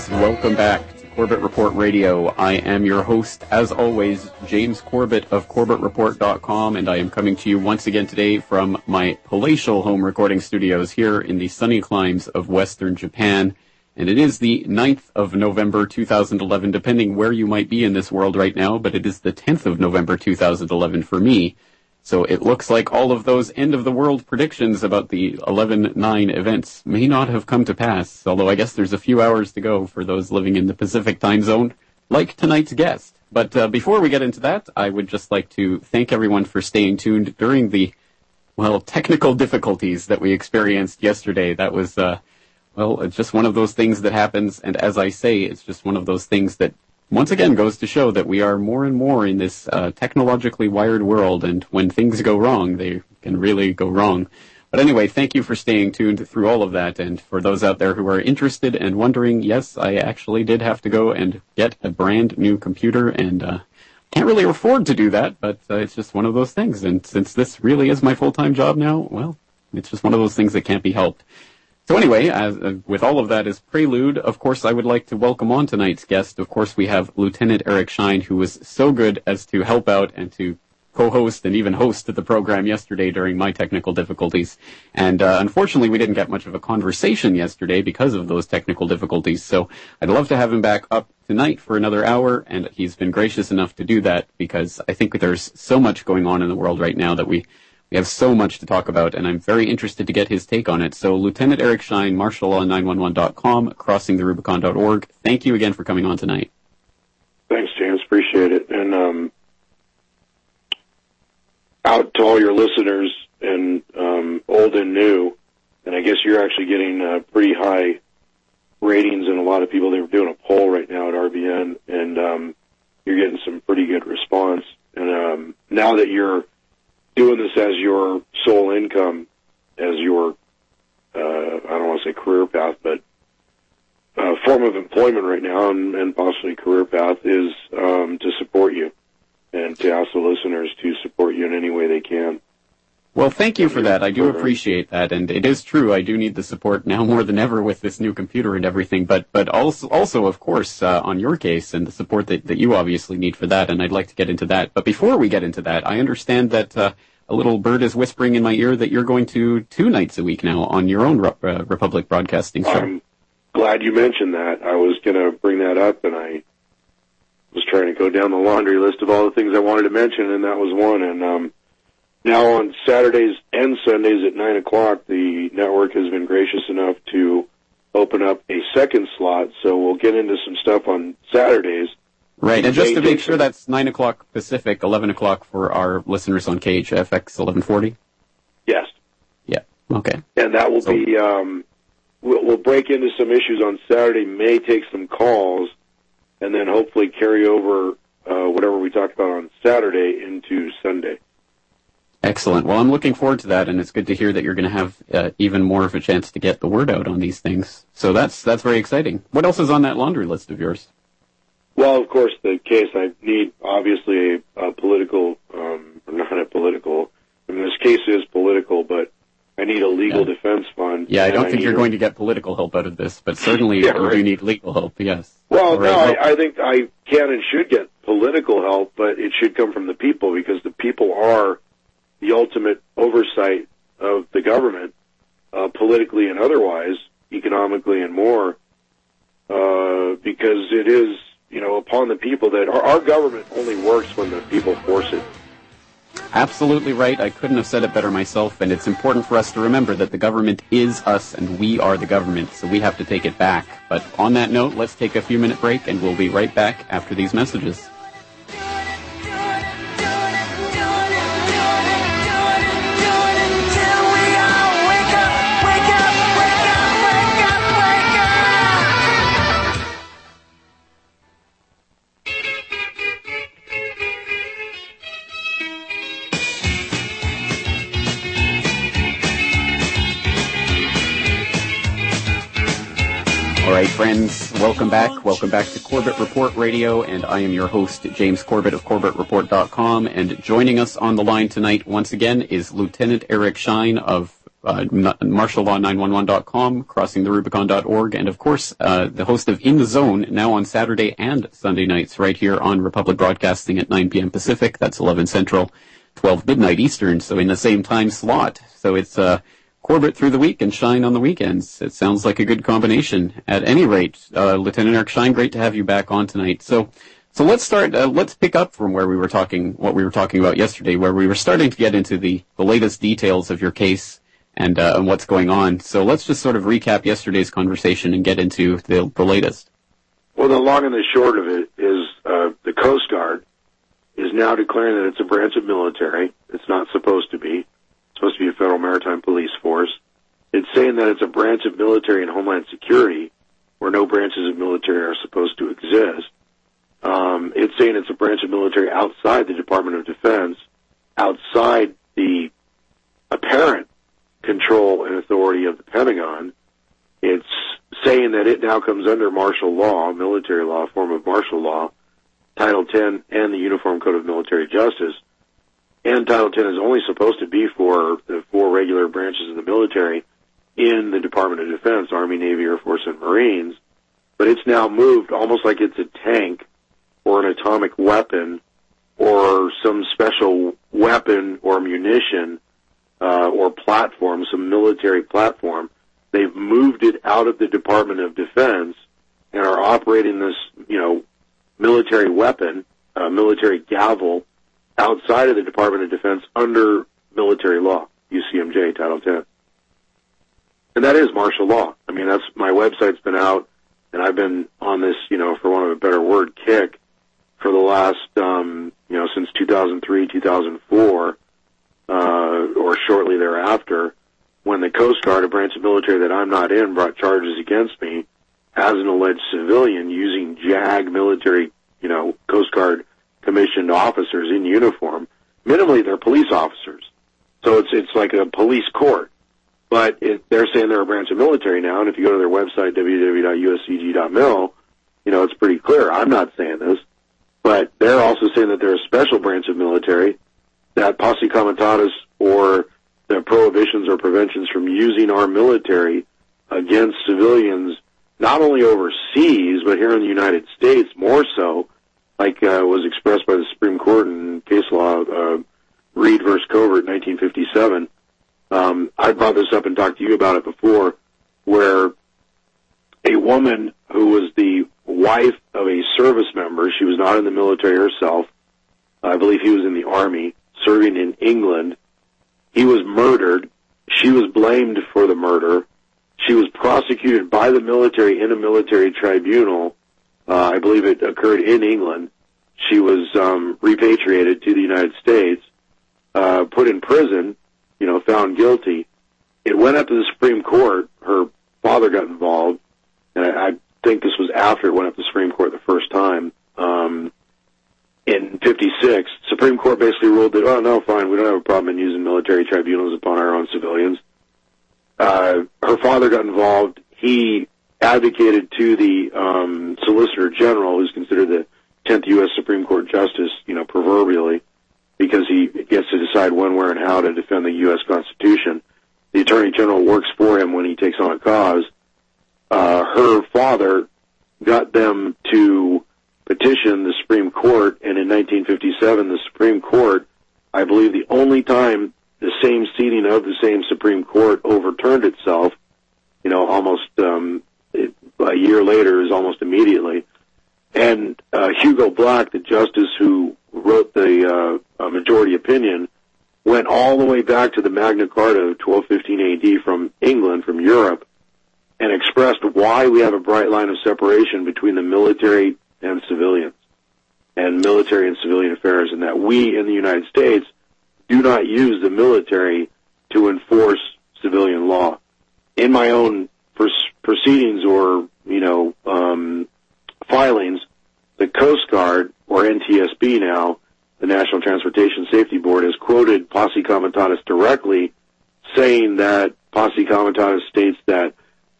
friends. Welcome back to Corbett Report Radio. I am your host, as always, James Corbett of CorbettReport.com, and I am coming to you once again today from my palatial home recording studios here in the sunny climes of Western Japan. And it is the 9th of November 2011, depending where you might be in this world right now, but it is the 10th of November 2011 for me. So it looks like all of those end of the world predictions about the 11-9 events may not have come to pass, although I guess there's a few hours to go for those living in the Pacific time zone, like tonight's guest. But uh, before we get into that, I would just like to thank everyone for staying tuned during the, well, technical difficulties that we experienced yesterday. That was, uh, well, it's just one of those things that happens, and as I say, it's just one of those things that once again goes to show that we are more and more in this uh, technologically wired world, and when things go wrong, they can really go wrong. But anyway, thank you for staying tuned through all of that, and for those out there who are interested and wondering, yes, I actually did have to go and get a brand new computer, and uh, can't really afford to do that, but uh, it's just one of those things. And since this really is my full-time job now, well, it's just one of those things that can't be helped. So anyway, as, uh, with all of that as prelude, of course, I would like to welcome on tonight's guest. Of course, we have Lieutenant Eric Shine, who was so good as to help out and to co-host and even host the program yesterday during my technical difficulties. And uh, unfortunately, we didn't get much of a conversation yesterday because of those technical difficulties. So I'd love to have him back up tonight for another hour, and he's been gracious enough to do that because I think there's so much going on in the world right now that we we have so much to talk about, and I'm very interested to get his take on it. So, Lieutenant Eric Shine, martiallaw911.com, crossingtherubicon.org. Thank you again for coming on tonight. Thanks, James. Appreciate it. And um, out to all your listeners, and um, old and new, and I guess you're actually getting uh, pretty high ratings, and a lot of people. They were doing a poll right now at RBN, and um, you're getting some pretty good response. And um, now that you're doing this as your sole income, as your uh, I don't want to say career path, but uh, form of employment right now, and, and possibly career path is um, to support you, and to ask the listeners to support you in any way they can. Well, thank you for that. I do appreciate that, and it is true. I do need the support now more than ever with this new computer and everything. But, but also, also of course, uh, on your case and the support that, that you obviously need for that. And I'd like to get into that. But before we get into that, I understand that uh, a little bird is whispering in my ear that you're going to two nights a week now on your own uh, Republic Broadcasting show. I'm glad you mentioned that. I was going to bring that up, and I was trying to go down the laundry list of all the things I wanted to mention, and that was one. And um, now on Saturdays and Sundays at nine o'clock, the network has been gracious enough to open up a second slot. So we'll get into some stuff on Saturdays Right, and just to make sure that's 9 o'clock Pacific, 11 o'clock for our listeners on KHFX 1140? Yes. Yeah, okay. And that will so, be, um, we'll, we'll break into some issues on Saturday, may take some calls, and then hopefully carry over uh, whatever we talked about on Saturday into Sunday. Excellent. Well, I'm looking forward to that, and it's good to hear that you're going to have uh, even more of a chance to get the word out on these things. So that's that's very exciting. What else is on that laundry list of yours? Well, of course, the case I need obviously a, a political, um, not a political. I mean, this case is political, but I need a legal yeah. defense fund. Yeah, I don't think I you're a... going to get political help out of this, but certainly yeah, right. you need legal help. Yes. Well, no, I, I think I can and should get political help, but it should come from the people because the people are the ultimate oversight of the government, uh, politically and otherwise, economically and more, uh, because it is you know, upon the people that our, our government only works when the people force it. Absolutely right. I couldn't have said it better myself, and it's important for us to remember that the government is us and we are the government, so we have to take it back. But on that note, let's take a few minute break and we'll be right back after these messages. Welcome back. Welcome back to Corbett Report Radio, and I am your host, James Corbett of CorbettReport.com. And joining us on the line tonight, once again, is Lieutenant Eric Shine of uh, MartialLaw911.com, CrossingTheRubicon.org, and of course, uh, the host of In the Zone, now on Saturday and Sunday nights, right here on Republic Broadcasting at 9 p.m. Pacific. That's 11 Central, 12 midnight Eastern, so in the same time slot. So it's uh, Corbett through the week and Shine on the weekends. It sounds like a good combination. At any rate, uh, Lieutenant Eric Shine, great to have you back on tonight. So, so let's start. Uh, let's pick up from where we were talking, what we were talking about yesterday, where we were starting to get into the, the latest details of your case and, uh, and what's going on. So let's just sort of recap yesterday's conversation and get into the, the latest. Well, the long and the short of it is uh, the Coast Guard is now declaring that it's a branch of military. It's not supposed to be. Supposed to be a federal maritime police force. It's saying that it's a branch of military and homeland security, where no branches of military are supposed to exist. Um, it's saying it's a branch of military outside the Department of Defense, outside the apparent control and authority of the Pentagon. It's saying that it now comes under martial law, military law, form of martial law, Title 10 and the Uniform Code of Military Justice. And Title 10 is only supposed to be for the four regular branches of the military in the Department of Defense, Army, Navy, Air Force, and Marines. But it's now moved almost like it's a tank or an atomic weapon or some special weapon or munition uh, or platform, some military platform. They've moved it out of the Department of Defense and are operating this, you know, military weapon, uh, military gavel outside of the Department of Defense under military law, UCMJ Title 10. And that is martial law. I mean, that's my website's been out, and I've been on this, you know, for want of a better word, kick for the last, um, you know, since 2003, 2004, uh, or shortly thereafter, when the Coast Guard, a branch of military that I'm not in, brought charges against me as an alleged civilian using JAG military, you know, Coast Guard commissioned officers in uniform. Minimally, they're police officers. So it's, it's like a police court. But it, they're saying they're a branch of military now, and if you go to their website, www.uscg.mil, you know, it's pretty clear. I'm not saying this, but they're also saying that they're a special branch of military, that posse comitatus or the prohibitions or preventions from using our military against civilians, not only overseas, but here in the United States more so, like uh, was expressed by the Supreme Court in case law, uh, Reid versus Covert, 1957. Um, I brought this up and talked to you about it before, where a woman who was the wife of a service member, she was not in the military herself, I believe he was in the army, serving in England. He was murdered. She was blamed for the murder. She was prosecuted by the military in a military tribunal. Uh, I believe it occurred in England. She was um, repatriated to the United States, uh, put in prison, you know, found guilty. It went up to the Supreme Court. Her father got involved, and I, I think this was after it went up to the Supreme Court the first time. Um, in 56, Supreme Court basically ruled that, oh, no, fine, we don't have a problem in using military tribunals upon our own civilians. Uh, her father got involved. He advocated to the um, Solicitor General, who's considered the 10th U.S. Supreme Court Justice, you know, proverbially, because he gets to decide when, where, and how to defend the U.S. Constitution. The Attorney General works for him when he takes on a cause. Uh, her father got them to petition the Supreme Court, and in 1957, the Supreme Court, I believe the only time the same seating of the same Supreme Court overturned itself, you know, almost um, a year later is almost immediately. And uh, Hugo Black, the justice who wrote the uh, majority opinion, went all the way back to the Magna Carta of 1215 AD from England, from Europe, and expressed why we have a bright line of separation between the military and civilians and military and civilian affairs, and that we in the United States do not use the military to enforce civilian law. In my own proceedings or, you know, um, filings, the Coast Guard, or NTSB now, the National Transportation Safety Board, has quoted Posse Comitatus directly, saying that Posse Comitatus states that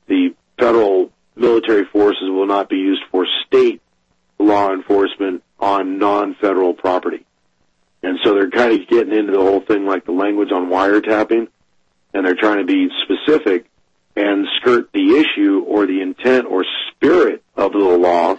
the federal military forces will not be used for state law enforcement on non-federal property. And so they're kind of getting into the whole thing like the language on wiretapping, and they're trying to be specific and skirt the issue or the intent or spirit of the law.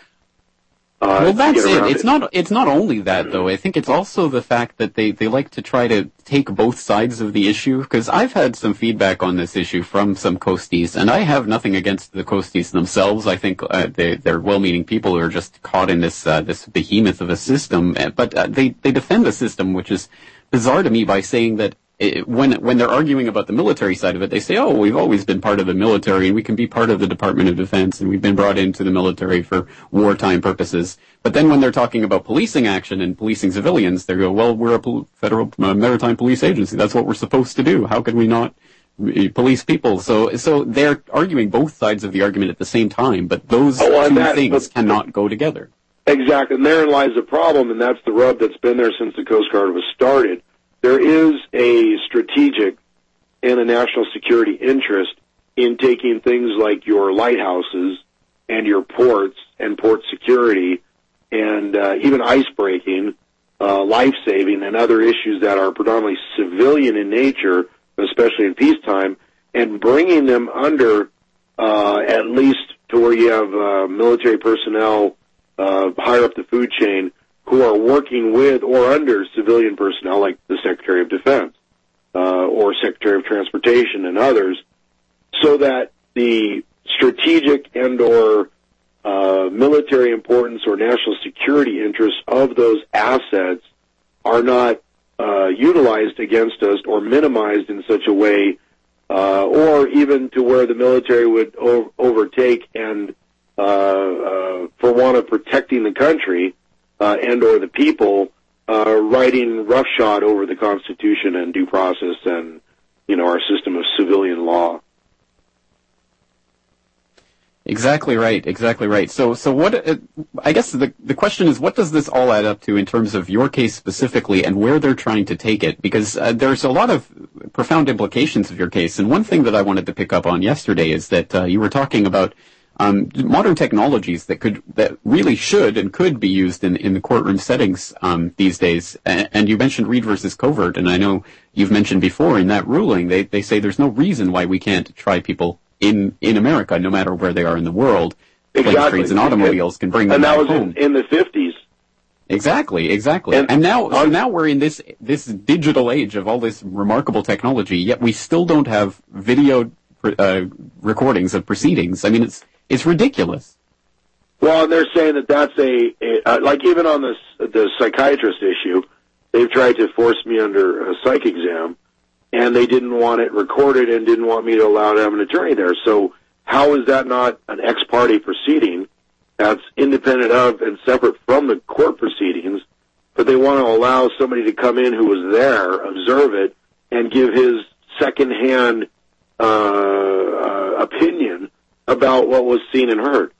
Uh, Well, that's it. It's not. It's not only that though. I think it's also the fact that they they like to try to take both sides of the issue. Because I've had some feedback on this issue from some coasties, and I have nothing against the coasties themselves. I think uh, they they're well-meaning people who are just caught in this uh, this behemoth of a system. Uh, But uh, they they defend the system, which is bizarre to me, by saying that. It, when when they're arguing about the military side of it, they say, "Oh, we've always been part of the military, and we can be part of the Department of Defense, and we've been brought into the military for wartime purposes." But then when they're talking about policing action and policing civilians, they go, "Well, we're a pol- federal uh, maritime police agency. That's what we're supposed to do. How can we not uh, police people?" So so they're arguing both sides of the argument at the same time, but those Oh, two that- things but- cannot go together. Exactly, and therein lies the problem, and that's the rub that's been there since the Coast Guard was started. There is a strategic and a national security interest in taking things like your lighthouses and your ports and port security and uh, even ice breaking, uh, life saving, and other issues that are predominantly civilian in nature, especially in peacetime, and bringing them under uh, at least to where you have uh, military personnel uh, higher up the food chain who are working with or under civilian personnel like the Secretary of Defense uh, or Secretary of Transportation and others, so that the strategic and or uh, military importance or national security interests of those assets are not uh, utilized against us or minimized in such a way, uh, or even to where the military would overtake and, uh, uh, for want of protecting the country uh, and or the people, uh, riding roughshod over the Constitution and due process and you know our system of civilian law. Exactly right. Exactly right. So, so what? Uh, I guess the the question is, what does this all add up to in terms of your case specifically, and where they're trying to take it? Because uh, there's a lot of profound implications of your case, and one thing that I wanted to pick up on yesterday is that uh, you were talking about um, modern technologies that could that really should and could be used in in the courtroom settings um, these days. And, and you mentioned Reid versus Covert, and I know you've mentioned before in that ruling they they say there's no reason why we can't try people in in America, no matter where they are in the world. Planes, Exactly. trains, and automobiles can bring them And that back was home. in, in the fifties. Exactly, exactly. And- And, now, so now we're in this this digital age of all this remarkable technology. Yet we still don't have video uh, recordings of proceedings. I mean, it's it's ridiculous. Well, and they're saying that that's a, a uh, like even on this the psychiatrist issue, they've tried to force me under a psych exam, and they didn't want it recorded and didn't want me to allow to have an attorney there. So how is that not an ex parte proceeding that's independent of and separate from the court proceedings? But they want to allow somebody to come in who was there, observe it, and give his secondhand uh, uh, opinion about what was seen and heard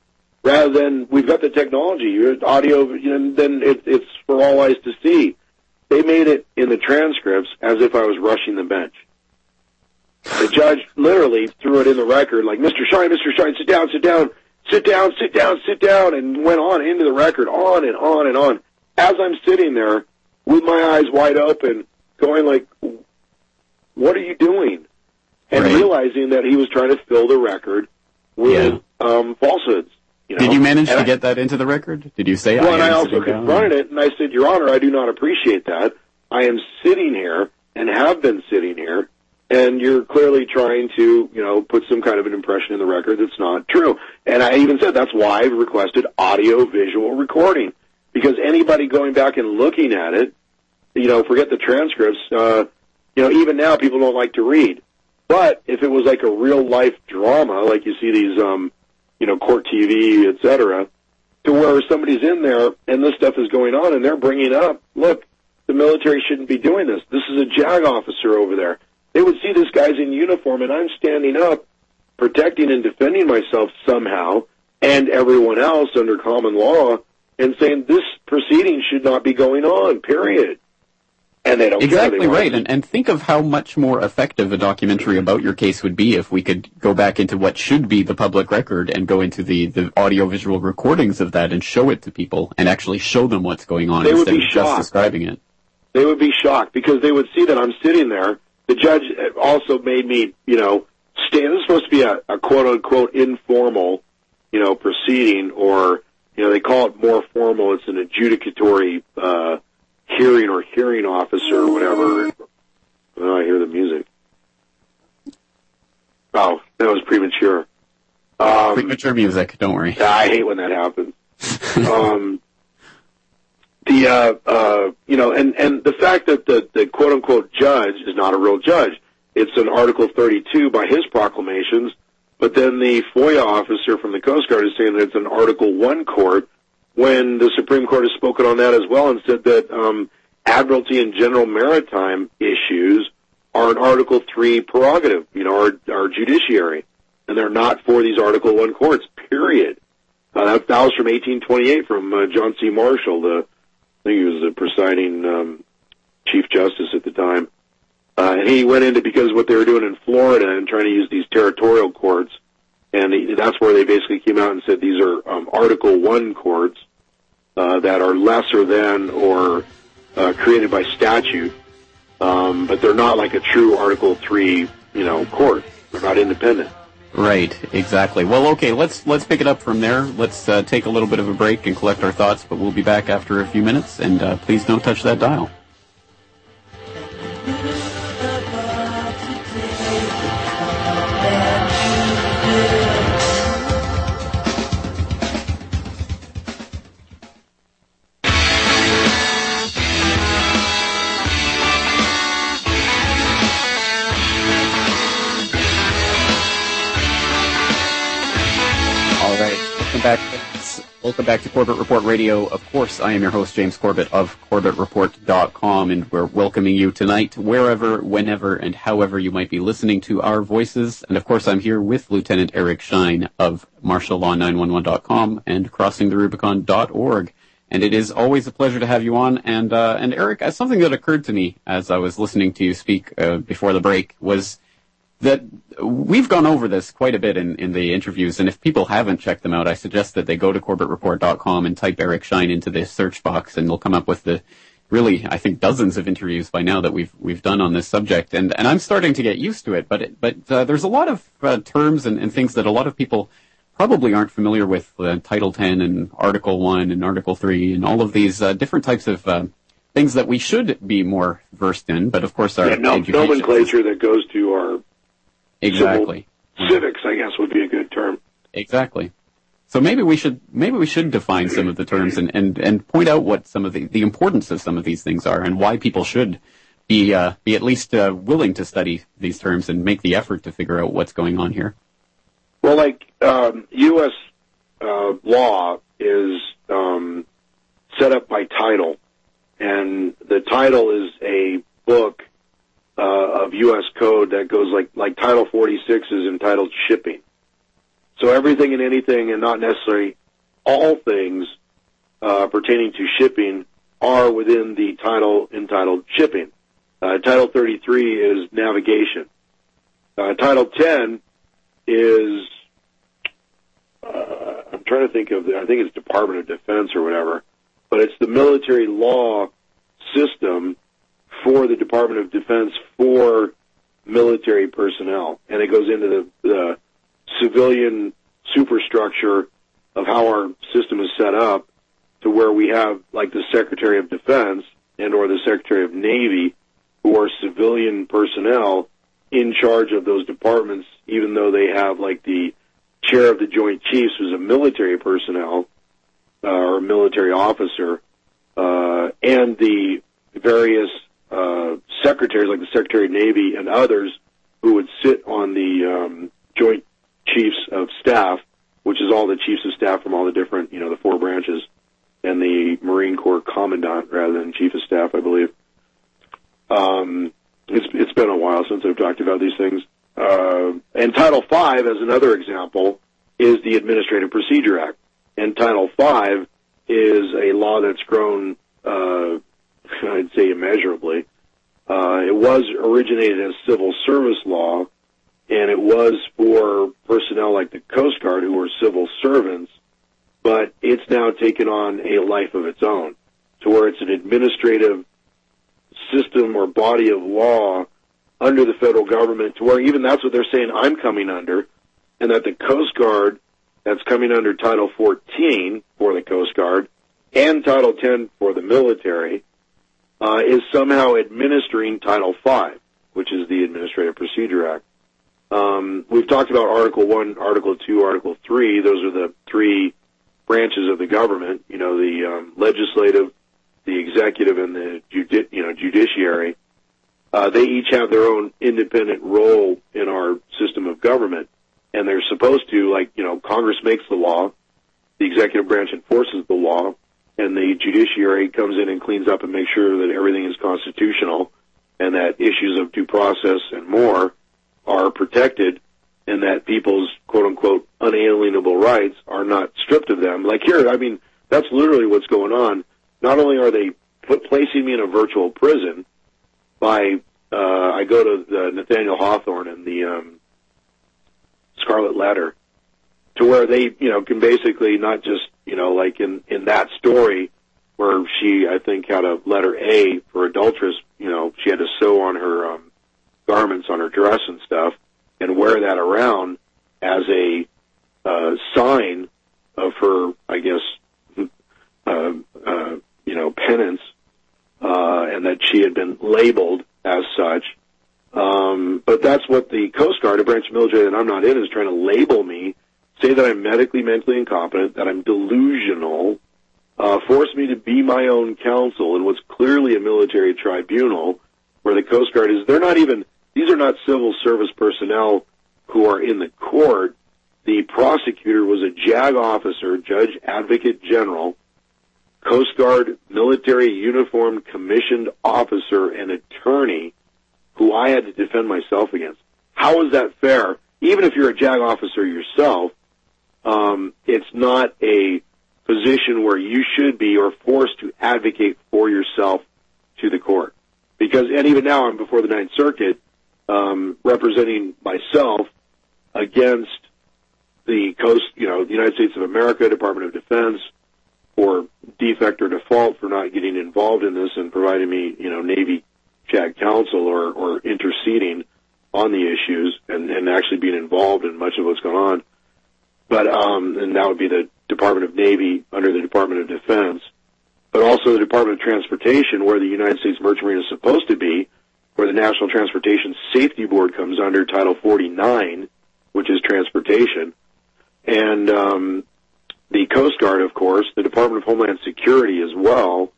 rather than we've got the technology, audio, you know, then it, it's for all eyes to see. They made it in the transcripts as if I was rushing the bench. The judge literally threw it in the record like, Mr. Shine, Mr. Shine, sit down, sit down, sit down, sit down, sit down, and went on into the record, on and on and on. As I'm sitting there with my eyes wide open, going like, what are you doing? And Right. realizing that he was trying to fill the record with um, falsehoods. You know? Did you manage And to I- get that into the record? Did you say? well, and I I also confronted it, and I said, Your Honor, I do not appreciate that. I am sitting here and have been sitting here, and you're clearly trying to, you know, put some kind of an impression in the record that's not true. And I even said that's why I've requested audio visual recording because anybody going back and looking at it, you know, forget the transcripts. Uh, you know, even now people don't like to read. But if it was like a real life drama, like you see these, um, you know, court TV, et cetera, to where somebody's in there and this stuff is going on and they're bringing up, look, the military shouldn't be doing this. This is a JAG officer over there. They would see this guy's in uniform and I'm standing up protecting and defending myself somehow and everyone else under common law and saying this proceeding should not be going on, period. And they don't. Exactly right, and, and think of how much more effective a documentary about your case would be if we could go back into what should be the public record and go into the, the audio-visual recordings of that and show it to people and actually show them what's going on They instead of just shocked. describing it. they would be shocked because they would see that I'm sitting there. The judge also made me, you know, stand. This is supposed to be a, a quote unquote informal, you know, proceeding, or you know, they call it more formal. It's an adjudicatory uh, hearing or hearing officer or whatever. Oh, I hear the music. Oh, that was premature. Um, Premature music, don't worry. I hate when that happens. um, the uh, uh, you know, and and the fact that the the quote unquote judge is not a real judge. It's an Article 32 by his proclamations, but then the FOIA officer from the Coast Guard is saying that it's an Article One court when the Supreme Court has spoken on that as well and said that um, admiralty and general maritime issues are an Article Three prerogative. You know, our our judiciary, and they're not for these Article One courts. Period. Uh, that, was from 1828 from uh, John C. Marshall, the I think he was the presiding um, chief justice at the time. Uh, and he went into because what they were doing in Florida and trying to use these territorial courts, and that's where they basically came out and said these are um, Article One courts uh, that are lesser than or uh, created by statute, um, but they're not like a true Article Three, you know, court. They're not independent. Right, exactly. Well, okay, let's let's pick it up from there. Let's uh, take a little bit of a break and collect our thoughts, but we'll be back after a few minutes. And uh, please don't touch that dial. Welcome back to Corbett Report Radio. Of course, I am your host, James Corbett of CorbettReport.com, and we're welcoming you tonight, wherever, whenever, and however you might be listening to our voices. And of course, I'm here with Lieutenant Eric Shine of MartialLaw911.com and CrossingTheRubicon.org. And it is always a pleasure to have you on. And uh, and Eric, uh, something that occurred to me as I was listening to you speak uh, before the break was that we've gone over this quite a bit in, in the interviews, and if people haven't checked them out, I suggest that they go to CorbettReport.com and type Eric Shine into the search box, and they'll come up with the really, I think, dozens of interviews by now that we've we've done on this subject, and and I'm starting to get used to it. But it, but uh, there's a lot of uh, terms and, and things that a lot of people probably aren't familiar with uh, Title 10 and Article 1 and Article 3 and all of these uh, different types of uh, things that we should be more versed in. But of course, our Yeah, no, nomenclature that goes to our exactly. civics, I guess, would be a good term. Exactly. So maybe we should maybe we should define some of the terms and, and, and point out what some of the, the importance of some of these things are and why people should be uh, be at least uh, willing to study these terms and make the effort to figure out what's going on here. Well, like um, U.S. Uh, law is um, set up by title, and the title is a book uh, of U.S. code that goes like like Title 46 is entitled shipping. So everything and anything, and not necessarily all things uh, pertaining to shipping, are within the title entitled shipping. Uh, title 33 is navigation. Uh, title 10 is uh, I'm trying to think of the, I think it's Department of Defense or whatever, but it's the military law system for the Department of Defense for military personnel, and it goes into the, the civilian superstructure of how our system is set up to where we have like the Secretary of Defense and or the Secretary of Navy who are civilian personnel in charge of those departments, even though they have like the chair of the Joint Chiefs who's a military personnel uh, or a military officer, uh, and the various uh, secretaries, like the Secretary of Navy and others, who would sit on the um, Joint Chiefs of Staff, which is all the chiefs of staff from all the different, you know, the four branches, and the Marine Corps Commandant rather than Chief of Staff, I believe. Um, it's it's been a while since I've talked about these things. Uh, and Title V, as another example, is the Administrative Procedure Act. And Title V is a law that's grown, uh, I'd say immeasurably, Uh, it was originated as civil service law, and it was for personnel like the Coast Guard who were civil servants, but it's now taken on a life of its own, to where it's an administrative system or body of law under the federal government, to where even that's what they're saying I'm coming under, and that the Coast Guard that's coming under Title 14 for the Coast Guard and Title 10 for the military uh, is somehow administering Title 5, which is the Administrative Procedure Act. Um, we've talked about Article 1, Article 2, Article 3. Those are the three branches of the government, you know, the um, legislative, the executive, and the judi- you know, judiciary. Uh, they each have their own independent role in our system of government, and they're supposed to, like, you know, Congress makes the law, the executive branch enforces the law, and the judiciary comes in and cleans up and makes sure that everything is constitutional and that issues of due process and more are protected and that people's quote unquote unalienable rights are not stripped of them. Like here, I mean, that's literally what's going on. Not only are they put, placing me in a virtual prison by, uh, I go to the Nathaniel Hawthorne and the, um, Scarlet Letter to where they, you know, can basically not just, you know, like in, in that story where she, I think, had a letter A for adulteress, you know, she had to sew on her, um, garments on her dress and stuff and wear that around as a, uh, sign of her, I guess, uh, uh, you know, penance, uh, and that she had been labeled as such. Um, but that's what the Coast Guard, a branch of military that I'm not in, is trying to label me, say that I'm medically, mentally incompetent, that I'm delusional, uh, force me to be my own counsel in what's clearly a military tribunal, where the Coast Guard is. They're not even. These are not civil service personnel who are in the court. The prosecutor was a JAG officer, Judge Advocate General, Coast Guard military uniformed commissioned officer and attorney who I had to defend myself against. How is that fair? Even if you're a JAG officer yourself, um, it's not a position where you should be or forced to advocate for yourself to the court. Because, and even now I'm before the Ninth Circuit, um, representing myself against the coast, you know, the United States of America, Department of Defense, for defect or default for not getting involved in this and providing me, you know, Navy JAG counsel or, or interceding on the issues and, and actually being involved in much of what's going on. But, um, and that would be the Department of Navy under the Department of Defense, but also the Department of Transportation where the United States Merchant Marine is supposed to be, where the National Transportation Safety Board comes under Title 49, which is transportation. And, um, the Coast Guard, of course, the Department of Homeland Security as well.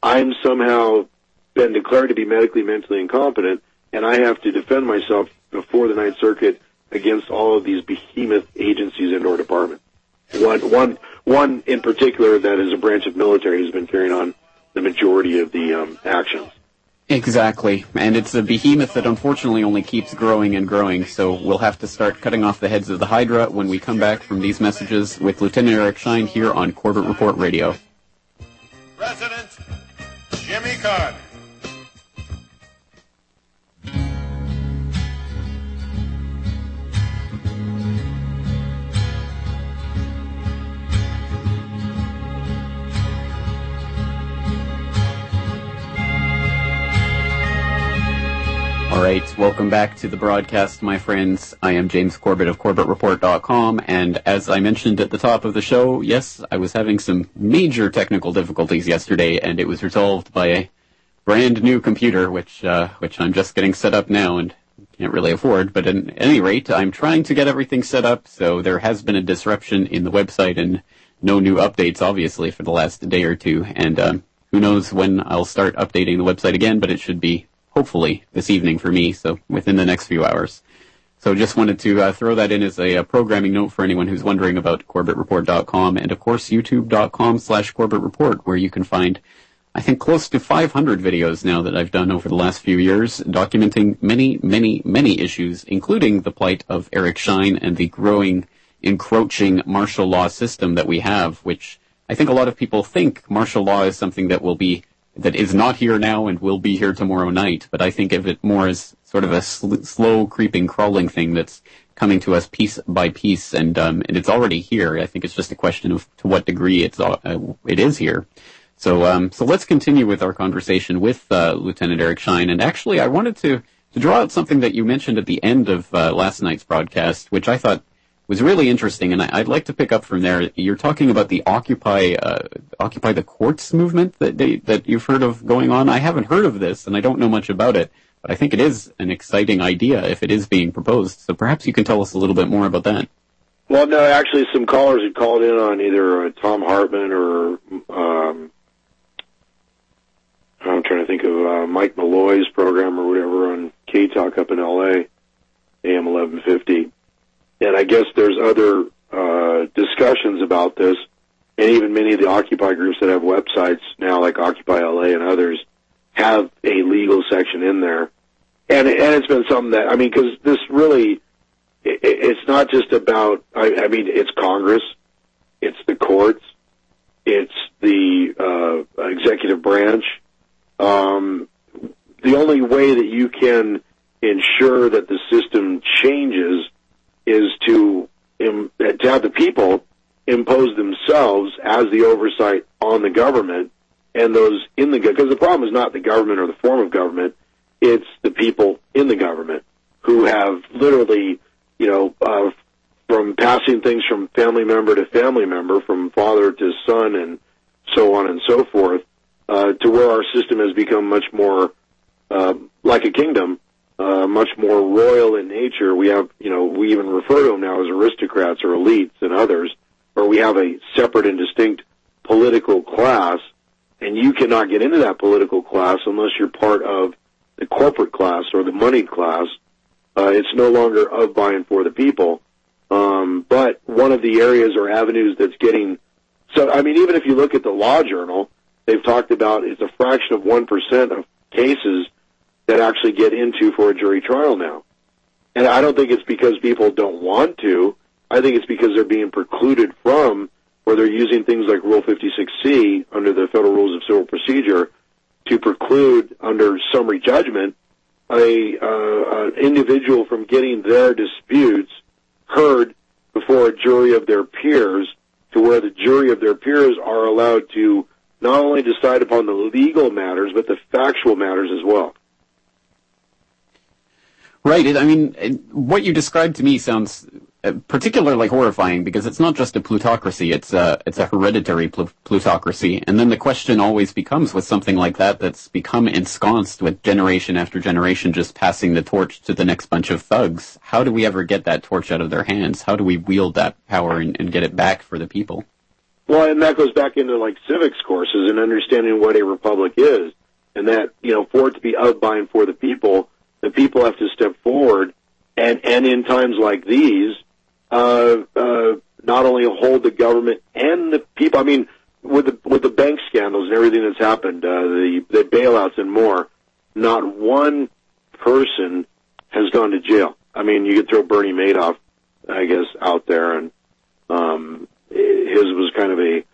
I'm somehow been declared to be medically, mentally incompetent, and I have to defend myself before the Ninth Circuit against all of these behemoth agencies and or departments. One, one, one in particular that is a branch of military has been carrying on the majority of the um, actions. Exactly. And it's a behemoth that unfortunately only keeps growing and growing, so we'll have to start cutting off the heads of the Hydra when we come back from these messages with Lieutenant Eric Shine here on Corbett Report Radio. President Jimmy Carter. Right, welcome back to the broadcast, my friends. I am James Corbett of CorbettReport.com, and as I mentioned at the top of the show, yes, I was having some major technical difficulties yesterday, and it was resolved by a brand new computer, which uh, which I'm just getting set up now and can't really afford. But at any rate, I'm trying to get everything set up, so there has been a disruption in the website and no new updates, obviously, for the last day or two, and um, who knows when I'll start updating the website again, but it should be hopefully this evening for me, so within the next few hours. So just wanted to uh, throw that in as a, uh programming note for anyone who's wondering about CorbettReport.com and of course YouTube.com slash Corbett Report where you can find I think close to 500 videos now that I've done over the last few years documenting many, many, many issues including the plight of Eric Shine and the growing encroaching martial law system that we have which I think a lot of people think martial law is something that will be that is not here now and will be here tomorrow night. But I think of it more as sort of a sl- slow, creeping, crawling thing that's coming to us piece by piece, and um, and it's already here. I think it's just a question of to what degree it's uh, it is here. So um, so let's continue with our conversation with uh, Lieutenant Eric Shine. And actually, I wanted to to draw out something that you mentioned at the end of uh, last night's broadcast, which I thought was really interesting, and I, would like to pick up from there. You're talking about the Occupy uh, Occupy the Courts movement that they, that you've heard of going on. I haven't heard of this, and I don't know much about it, but I think it is an exciting idea if it is being proposed. So perhaps you can tell us a little bit more about that. Well, no, actually, some callers had called in on either uh, Thom Hartmann or um, I'm trying to think of uh, Mike Malloy's program or whatever on K Talk up in L.A. AM 1150 and I guess there's other uh, discussions about this, and even many of the Occupy groups that have websites now, like Occupy LA and others, have a legal section in there. And and it's been something that I mean, because this really, it, it's not just about. I, I mean, it's Congress, it's the courts, it's the uh, executive branch. Um, the only way that you can ensure that the system changes is to to have the people impose themselves as the oversight on the government and those in the because the problem is not the government or the form of government it's the people in the government who have literally you know uh, from passing things from family member to family member from father to son and so on and so forth uh, to where our system has become much more uh, like a kingdom uh, much more royal in nature. We have, you know, we even refer to them now as aristocrats or elites and others, where we have a separate and distinct political class, and you cannot get into that political class unless you're part of the corporate class or the moneyed class. Uh, it's no longer of by and for the people. Um, but one of the areas or avenues that's getting so, I mean, even if you look at the Law Journal, they've talked about it's a fraction of one percent of cases that actually get into for a jury trial now. And I don't think it's because people don't want to. I think it's because they're being precluded from, or they're using things like Rule 56C under the Federal Rules of Civil Procedure to preclude, under summary judgment, a uh, an individual from getting their disputes heard before a jury of their peers, to where the jury of their peers are allowed to not only decide upon the legal matters but the factual matters as well. Right. I mean, what you described to me sounds uh, particularly horrifying because it's not just a plutocracy; it's a it's a hereditary pl- plutocracy. And then the question always becomes, with something like that, that's become ensconced with generation after generation, just passing the torch to the next bunch of thugs. How do we ever get that torch out of their hands? How do we wield that power and, and get it back for the people? Well, and that goes back into like civics courses and understanding what a republic is, and that you know, for it to be of by and for the people the people have to step forward and, and in times like these, uh, uh, not only hold the government and the people, I mean, with the, with the bank scandals and everything that's happened, uh, the, the bailouts and more, not one person has gone to jail. I mean, you could throw Bernie Madoff, I guess, out there and, um, his was kind of a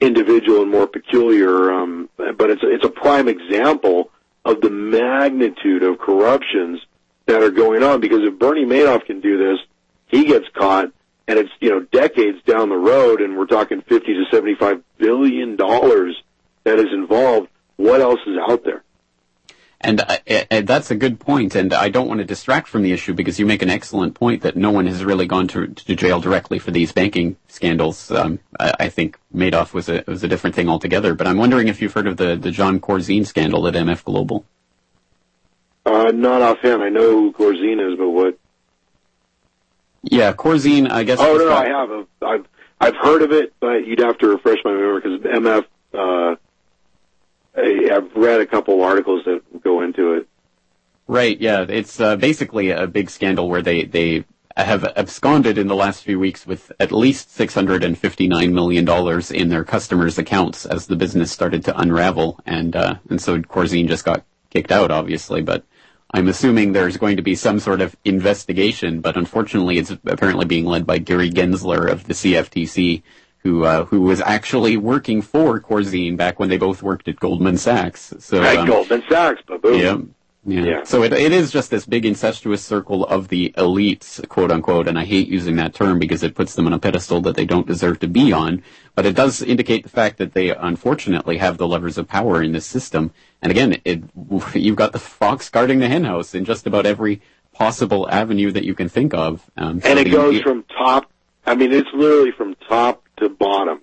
individual and more peculiar, um, but it's, it's a prime example of the magnitude of corruptions that are going on. Because if Bernie Madoff can do this, he gets caught, and it's you know decades down the road, and we're talking fifty to seventy-five billion dollars that is involved. What else is out there? And uh, uh, that's a good point, and I don't want to distract from the issue because you make an excellent point that no one has really gone to, to jail directly for these banking scandals. Um, I, I, think Madoff was a was a different thing altogether. But I'm wondering if you've heard of the the Jon Corzine scandal at MF Global. Uh, not offhand. I know who Corzine is, but what? Yeah, Corzine. I guess. Oh no, no, I have. I've I've heard of it, but you'd have to refresh my memory because MF. Uh, I've read a couple articles that go into it. Right. Yeah. It's uh, basically a big scandal where they they have absconded in the last few weeks with at least six hundred and fifty nine million dollars in their customers' accounts as the business started to unravel, and uh, and so Corzine just got kicked out, obviously, but. I'm assuming there's going to be some sort of investigation, but unfortunately it's apparently being led by Gary Gensler of the CFTC, who uh, who was actually working for Corzine back when they both worked at Goldman Sachs. So Right, um, Goldman Sachs, baboom. yeah. Yeah. Yeah. So it, it is just this big incestuous circle of the elites, quote unquote, and I hate using that term because it puts them on a pedestal that they don't deserve to be on. But it does indicate the fact that they unfortunately have the levers of power in this system. And again, it, you've got the fox guarding the henhouse in just about every possible avenue that you can think of. Um, so And it the- goes from top, I mean, it's literally from top to bottom.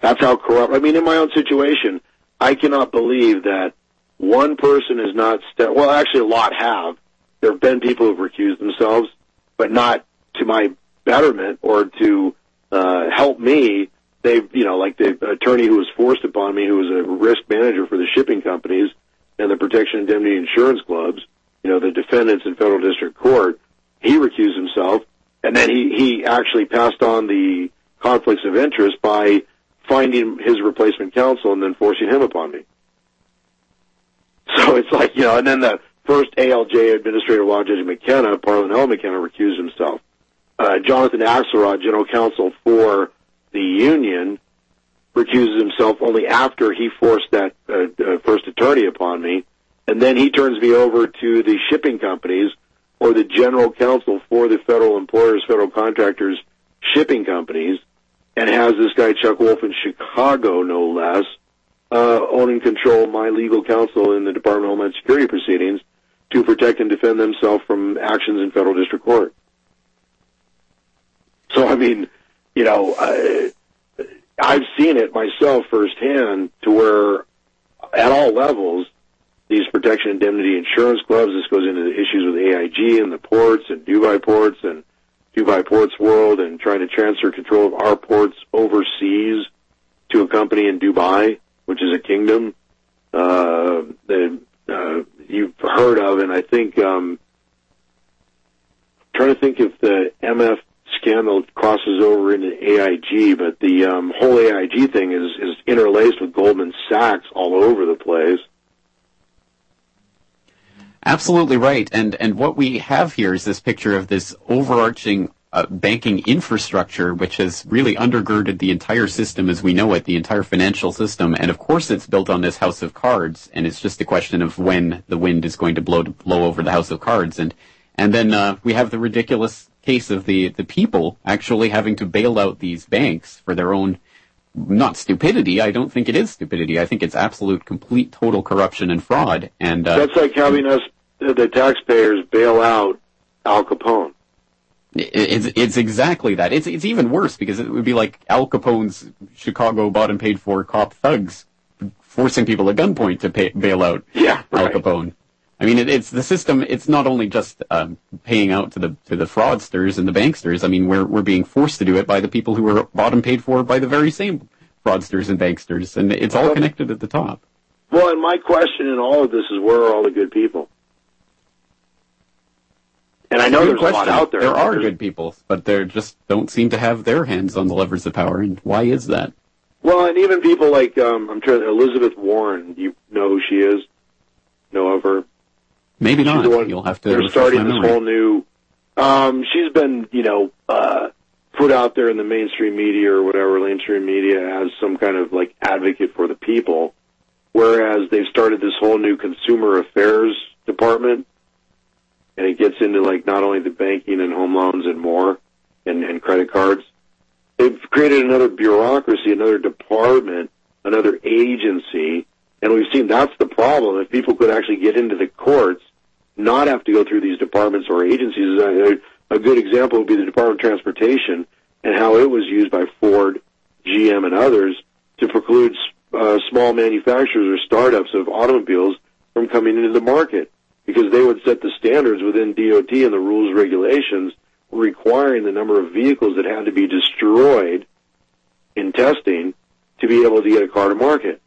That's how corrupt, I mean, in my own situation, I cannot believe that one person is not, ste- well, actually a lot have. There have been people who've recused themselves, but not to my betterment or to, uh, help me. They've, you know, like the attorney who was forced upon me, who was a risk manager for the shipping companies and the protection indemnity insurance clubs, you know, the defendants in federal district court, he recused himself, and then he, he actually passed on the conflicts of interest by finding his replacement counsel and then forcing him upon me. So it's like, you know, and then the first ALJ Administrative Law Judge McKenna, Parlen L. McKenna, recused himself. Uh, Jonathan Axelrod, General Counsel for the union, recuses himself only after he forced that uh, uh, first attorney upon me, and then he turns me over to the shipping companies or the general counsel for the federal employers, federal contractors, shipping companies, and has this guy Chuck Wolf in Chicago, no less, uh, own and control my legal counsel in the Department of Homeland Security proceedings to protect and defend themselves from actions in federal district court. So I mean, you know, I, I've seen it myself firsthand to where at all levels, these protection indemnity insurance clubs, this goes into the issues with AIG and the ports and Dubai ports and Dubai Ports World and trying to transfer control of our ports overseas to a company in Dubai, which is a kingdom uh, that uh, you've heard of, and I think um, trying to think if the MF scandal crosses over into AIG, but the um, whole AIG thing is is interlaced with Goldman Sachs all over the place. Absolutely right. And and what we have here is this picture of this overarching uh, banking infrastructure, which has really undergirded the entire system as we know it, the entire financial system. And of course, it's built on this house of cards. And it's just a question of when the wind is going to blow to blow over the house of cards. And and then uh, we have the ridiculous case of the the people actually having to bail out these banks for their own not stupidity. I don't think it is stupidity. I think it's absolute, complete, total corruption and fraud. And uh, That's like having us, the taxpayers, bail out Al Capone. It's it's exactly that. It's it's even worse because it would be like Al Capone's Chicago bought and paid for cop thugs forcing people at gunpoint to pay, bail out Yeah, Al right. Capone. I mean, it, it's the system. It's not only just um, paying out to the to the fraudsters and the banksters. I mean, we're we're being forced to do it by the people who were bought and paid for by the very same fraudsters and banksters, and it's all connected at the top. Well, and my question in all of this is where are all the good people? And I know Good there's a lot out there. There are There's- good people, but they just don't seem to have their hands on the levers of power. And why is that? Well, and even people like um, I'm trying Elizabeth Warren. You know who she is? Know of her? Maybe not. the one- You'll have to. They're starting this whole new. Um, she's been, you know, uh, put out there in the mainstream media or whatever mainstream media as some kind of like advocate for the people, whereas they've started this whole new consumer affairs department, and it gets into like not only the banking and home loans and more, and, and credit cards. They've created another bureaucracy, another department, another agency, and we've seen that's the problem. If people could actually get into the courts, not have to go through these departments or agencies, a, good example would be the Department of Transportation and how it was used by Ford, GM, and others to preclude uh, small manufacturers or startups of automobiles from coming into the market because they would set the standards within DOT and the rules regulations requiring the number of vehicles that had to be destroyed in testing to be able to get a car to market.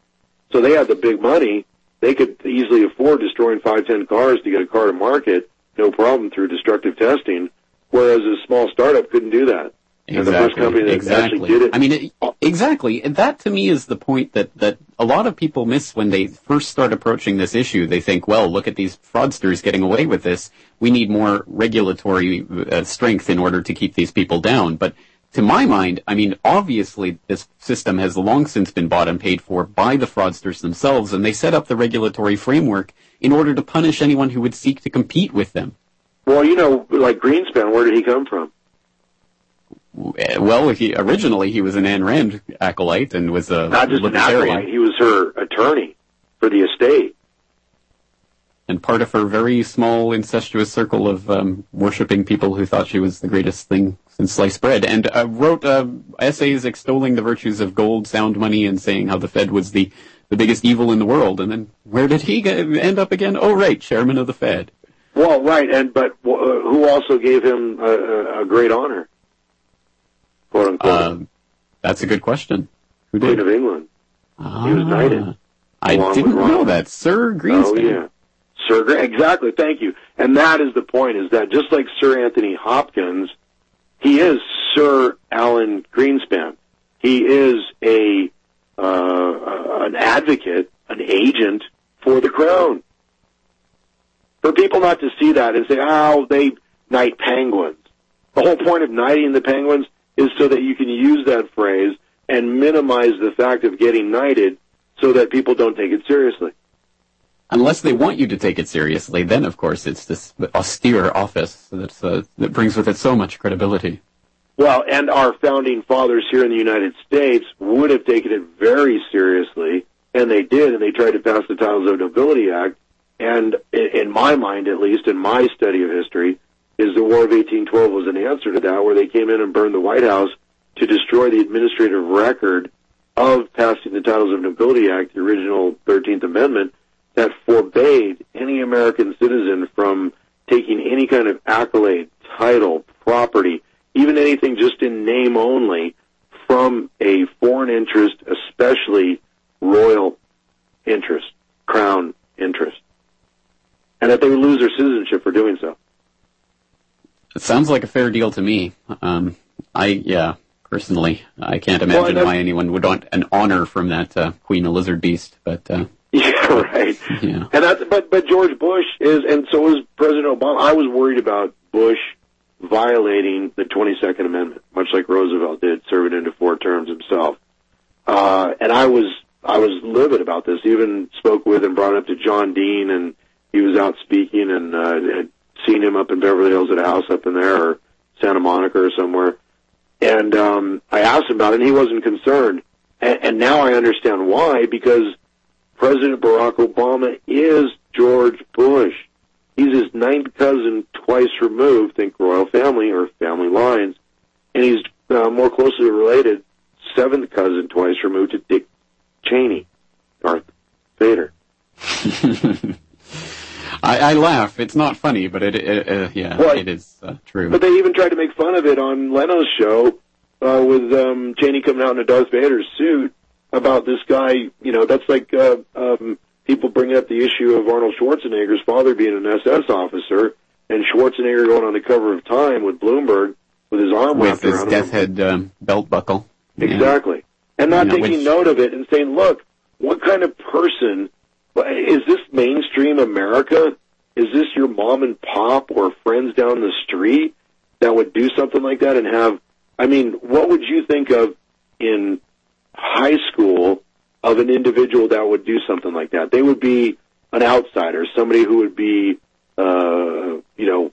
So they had the big money. They could easily afford destroying five, ten cars to get a car to market, no problem through destructive testing, whereas a small startup couldn't do that. And the first company that exactly. actually did it I mean, it, exactly. And that to me is the point that, that a lot of people miss when they first start approaching this issue. They think, well, look at these fraudsters getting away with this. We need more regulatory uh, strength in order to keep these people down. But to my mind, I mean, obviously this system has long since been bought and paid for by the fraudsters themselves, and they set up the regulatory framework in order to punish anyone who would seek to compete with them. Well, you know, like Greenspan, where did he come from? Well, he, originally he was an Ayn Rand acolyte and was a Not just an libertarian. acolyte; he was her attorney for the estate. And part of her very small incestuous circle of um, worshipping people who thought she was the greatest thing since sliced bread, and uh, wrote uh, essays extolling the virtues of gold, sound money, and saying how the Fed was the the biggest evil in the world. And then where did he get, end up again? Oh, right, chairman of the Fed. Well, right, and but uh, who also gave him a, a, great honor, quote unquote, Um, that's a good question. Who Queen of England. Ah, he was knighted, I didn't know that, Sir Greenspan. Oh yeah, Sir. Exactly. Thank you. And that is the point: is that just like Sir Anthony Hopkins, he is Sir Alan Greenspan. He is a uh, an advocate, an agent for the crown. For people not to see that and say, "Oh, they knight penguins." The whole point of knighting the penguins is so that you can use that phrase and minimize the fact of getting knighted, so that people don't take it seriously. Unless they want you to take it seriously, then of course it's this austere office that's, uh, that brings with it so much credibility. Well, and our founding fathers here in the United States would have taken it very seriously, and they did, and they tried to pass the Titles of Nobility Act. And in my mind, at least in my study of history, is the War of 1812 was an answer to that, where they came in and burned the White House to destroy the administrative record of passing the Titles of Nobility Act, the original 13th Amendment, that forbade any American citizen from taking any kind of accolade, title, property, even anything just in name only, from a foreign interest, especially royal interest, crown interest. And that they would lose their citizenship for doing so. It sounds like a fair deal to me. Um, I, yeah, personally, I can't imagine that's- why anyone would want an honor from that uh, Queen of Lizard Beast, but uh, right. yeah. And that's but but George Bush is, and so is President Obama. I was worried about Bush violating the 22nd Amendment, much like Roosevelt did, serving into four terms himself. Uh, and I was I was livid about this. Even spoke with and brought it up to John Dean, and he was out speaking, and uh, had seen him up in Beverly Hills at a house up in there, or Santa Monica or somewhere. And um, I asked him about it, and he wasn't concerned. And, and now I understand why, because President Barack Obama is George Bush. He's his ninth cousin twice removed, think royal family or family lines, and he's uh, more closely related, seventh cousin twice removed to Dick Cheney, Darth Vader. I, I laugh. It's not funny, but it, it uh, yeah, Well, it is uh, true. But they even tried to make fun of it on Leno's show uh, with um, Cheney coming out in a Darth Vader suit about this guy. You know, that's like uh, um, people bringing up the issue of Arnold Schwarzenegger's father being an SS officer, and Schwarzenegger going on the cover of Time with Bloomberg with his arm with his around him. death head um, belt buckle. Yeah. Exactly. And not You know, taking which- note of it and saying, look, what kind of person is this mainstream America? Is this your mom and pop or friends down the street that would do something like that and have, I mean, what would you think of in high school of an individual that would do something like that? They would be an outsider, somebody who would be, uh, you know,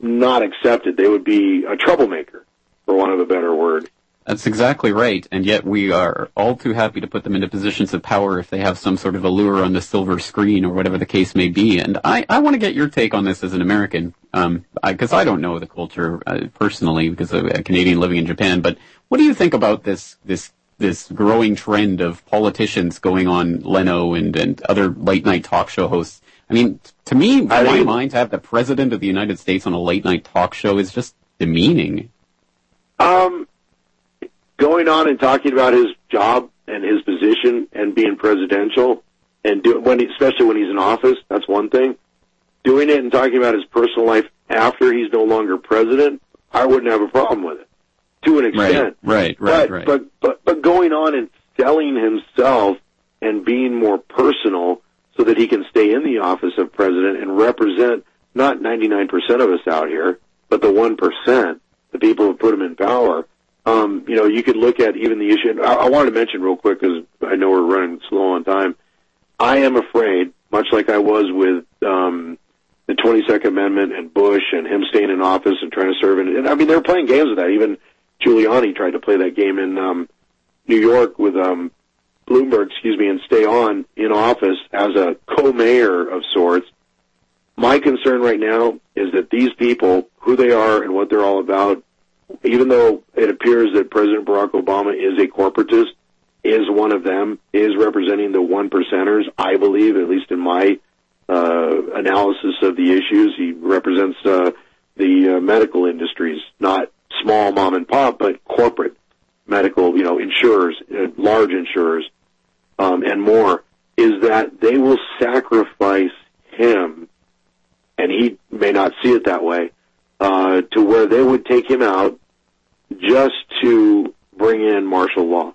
not accepted. They would be a troublemaker, for want of a better word. That's exactly right, and yet we are all too happy to put them into positions of power if they have some sort of allure on the silver screen or whatever the case may be. And I, I want to get your take on this as an American, um, because I, don't know the culture uh, personally because I'm a Canadian living in Japan. But what do you think about this this this growing trend of politicians going on Leno and and other late night talk show hosts? I mean, to me, in my think- mind, to have the president of the United States on a late night talk show is just demeaning. Um, going on and talking about his job and his position and being presidential and do when he, especially when he's in office, that's one thing. Doing it and talking about his personal life after he's no longer president, I wouldn't have a problem with it to an extent. right, right, but, right. but but but going on and selling himself and being more personal so that he can stay in the office of president and represent not 99% of us out here, but the 1%, the people who put him in power. um, you know, you could look at even the issue. I, I wanted to mention real quick because I know we're running slow on time. I am afraid, much like I was with um, the 22nd Amendment and Bush and him staying in office and trying to serve. And, and I mean, they were playing games with that. Even Giuliani tried to play that game in um, New York with um, Bloomberg, excuse me, and stay on in office as a co-mayor of sorts. My concern right now is that these people, who they are and what they're all about, even though it appears that President Barack Obama is a corporatist, is one of them, is representing the one percenters, I believe, at least in my uh, analysis of the issues. He represents uh, the uh, medical industries, not small mom and pop, but corporate medical, you know, insurers, uh, large insurers, um, and more, is that they will sacrifice him, and he may not see it that way, uh, to where they would take him out just to bring in martial law.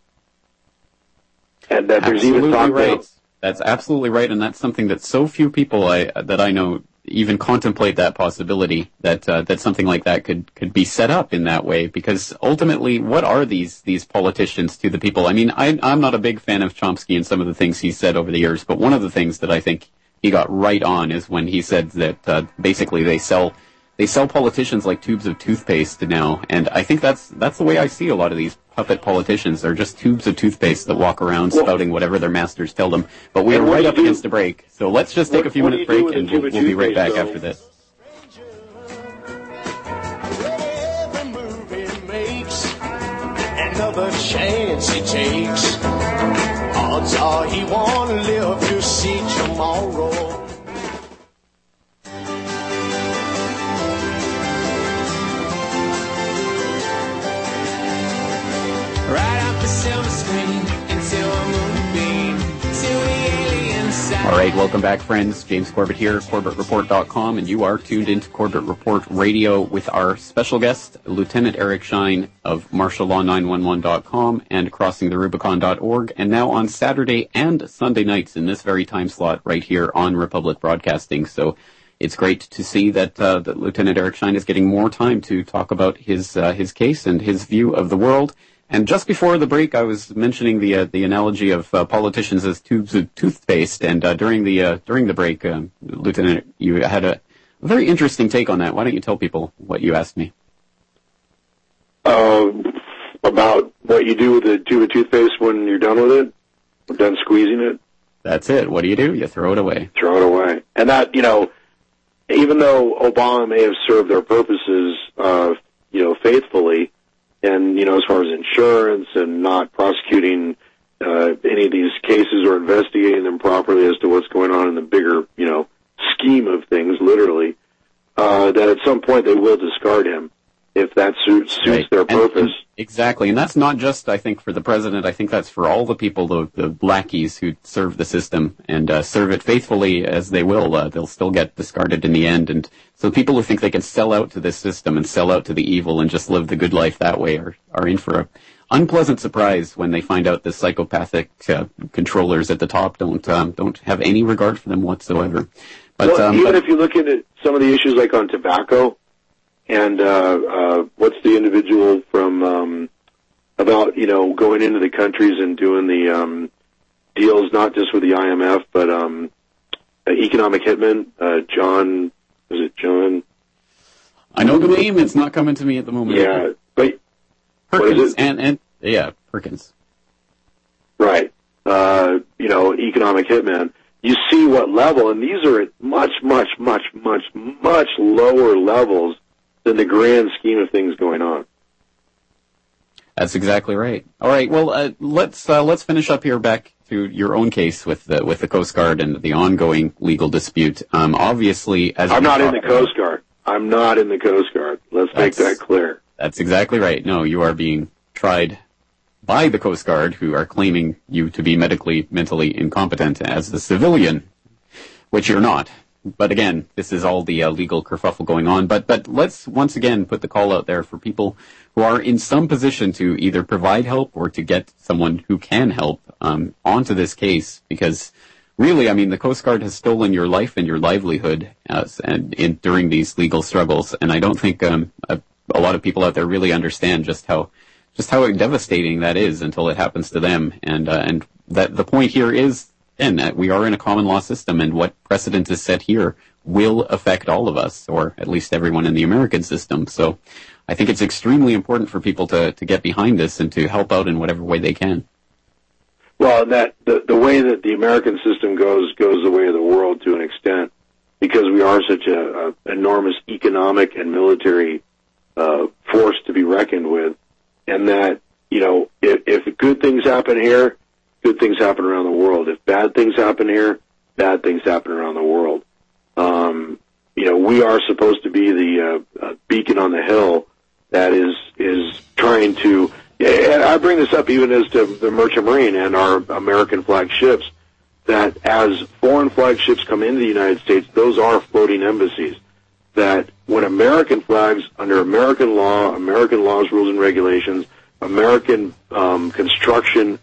And that there's even Absolutely talk right. That's absolutely right, and that's something that so few people I that I know even contemplate that possibility that uh, that something like that could could be set up in that way. Because ultimately, what are these these politicians to the people? I mean, I, I'm not a big fan of Chomsky and some of the things he's said over the years, but one of the things that I think he got right on is when he said that uh, basically they sell they sell politicians like tubes of toothpaste now, and I think that's that's the way I see a lot of these puppet politicians. They're just tubes of toothpaste that walk around Well- spouting whatever their masters tell them. But we are right up do- against a break, so let's just take What- a few what do minutes break, and we'll, we'll be right back toothpaste, after though? this. Every move he makes, another chance he takes. Odds are he won't live to see tomorrow. All right, welcome back, friends. James Corbett here, CorbettReport.com, and you are tuned into Corbett Report Radio with our special guest, Lieutenant Eric Shine of MartialLaw911.com and CrossingTheRubicon.org, and now on Saturday and Sunday nights in this very time slot right here on Republic Broadcasting. So it's great to see that, uh, that Lieutenant Eric Shine is getting more time to talk about his uh, his case and his view of the world. And just before the break, I was mentioning the uh, the analogy of uh, politicians as tubes of toothpaste. And uh, during the uh, during the break, um, Lieutenant, you had a very interesting take on that. Why don't you tell people what you asked me? uh, about what you do with a tube of toothpaste when you're done with it, or done squeezing it, That's it. What do you do? You throw it away. throw it away. And that, you know, even though Obama may have served their purposes, uh, you know, faithfully, and you know, as far as insurance and not prosecuting uh, any of these cases or investigating them properly as to what's going on in the bigger, you know, scheme of things, literally, uh, that at some point they will discard him if that suits, suits Right. their purpose. and- exactly, and that's not just, I think, for the president. I think that's for all the people, the, the lackeys who serve the system and uh, serve it faithfully as they will. Uh, they'll still get discarded in the end. And so people who think they can sell out to this system and sell out to the evil and just live the good life that way are, are in for a unpleasant surprise when they find out the psychopathic uh, controllers at the top don't um, don't have any regard for them whatsoever. But, well, um, even but- if you look at some of the issues like on tobacco, and uh, uh, what's the individual from um, about you know going into the countries and doing the um, deals not just with the IMF but um, uh, economic hitman uh, John is it John? I know the name. It's not coming to me at the moment. Yeah, but Perkins and and yeah, Perkins. Right. Uh, you know, economic hitman. You see what level, and these are at much, much, much, much, much lower levels than the grand scheme of things going on. That's exactly right. All right. Well, uh, let's uh, let's finish up here back to your own case with the with the Coast Guard and the ongoing legal dispute. Um, obviously, as I'm not in the Coast Guard. I'm not in the Coast Guard. Let's make that clear. That's exactly right. No, you are being tried by the Coast Guard, who are claiming you to be medically, mentally incompetent as a civilian, which you're not. But again, this is all the uh, legal kerfuffle going on. But but let's once again put the call out there for people who are in some position to either provide help or to get someone who can help um, onto this case, because really, I mean, the Coast Guard has stolen your life and your livelihood as, and in, during these legal struggles, and I don't think um, a, a lot of people out there really understand just how just how devastating that is until it happens to them. And uh, and that the point here is, that we are in a common law system, and what precedent is set here will affect all of us, or at least everyone in the American system. So I think it's extremely important for people to, to get behind this and to help out in whatever way they can. Well, that the, the way that the American system goes goes the way of the world to an extent because we are such a, a enormous economic and military uh, force to be reckoned with, and that you know if, if good things happen here, good things happen around the world. If bad things happen here, bad things happen around the world. Um, you know, we are supposed to be the uh, uh, beacon on the hill that is is trying to. And I bring this up even as to the Merchant Marine and our American flag ships. That as foreign flag ships come into the United States, those are floating embassies. That when American flags, under American law, American laws, rules, and regulations, American um, construction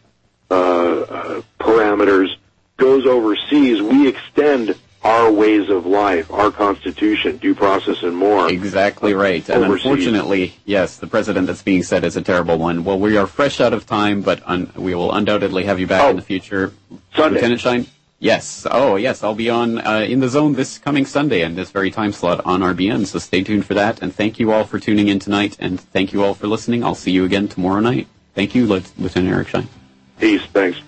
Uh, uh, parameters goes overseas, we extend our ways of life, our constitution, due process, and more. Exactly uh, right. And overseas. unfortunately, yes, the president that's being set is a terrible one. Well, we are fresh out of time, but un- we will undoubtedly have you back Oh. in the future. Sunday. Lieutenant Shine? Yes. Oh, yes. I'll be on uh, in the zone this coming Sunday in this very time slot on RBN. So stay tuned for that. And thank you all for tuning in tonight. And thank you all for listening. I'll see you again tomorrow night. Thank you, Lieutenant Eric Shine. Peace. Thanks.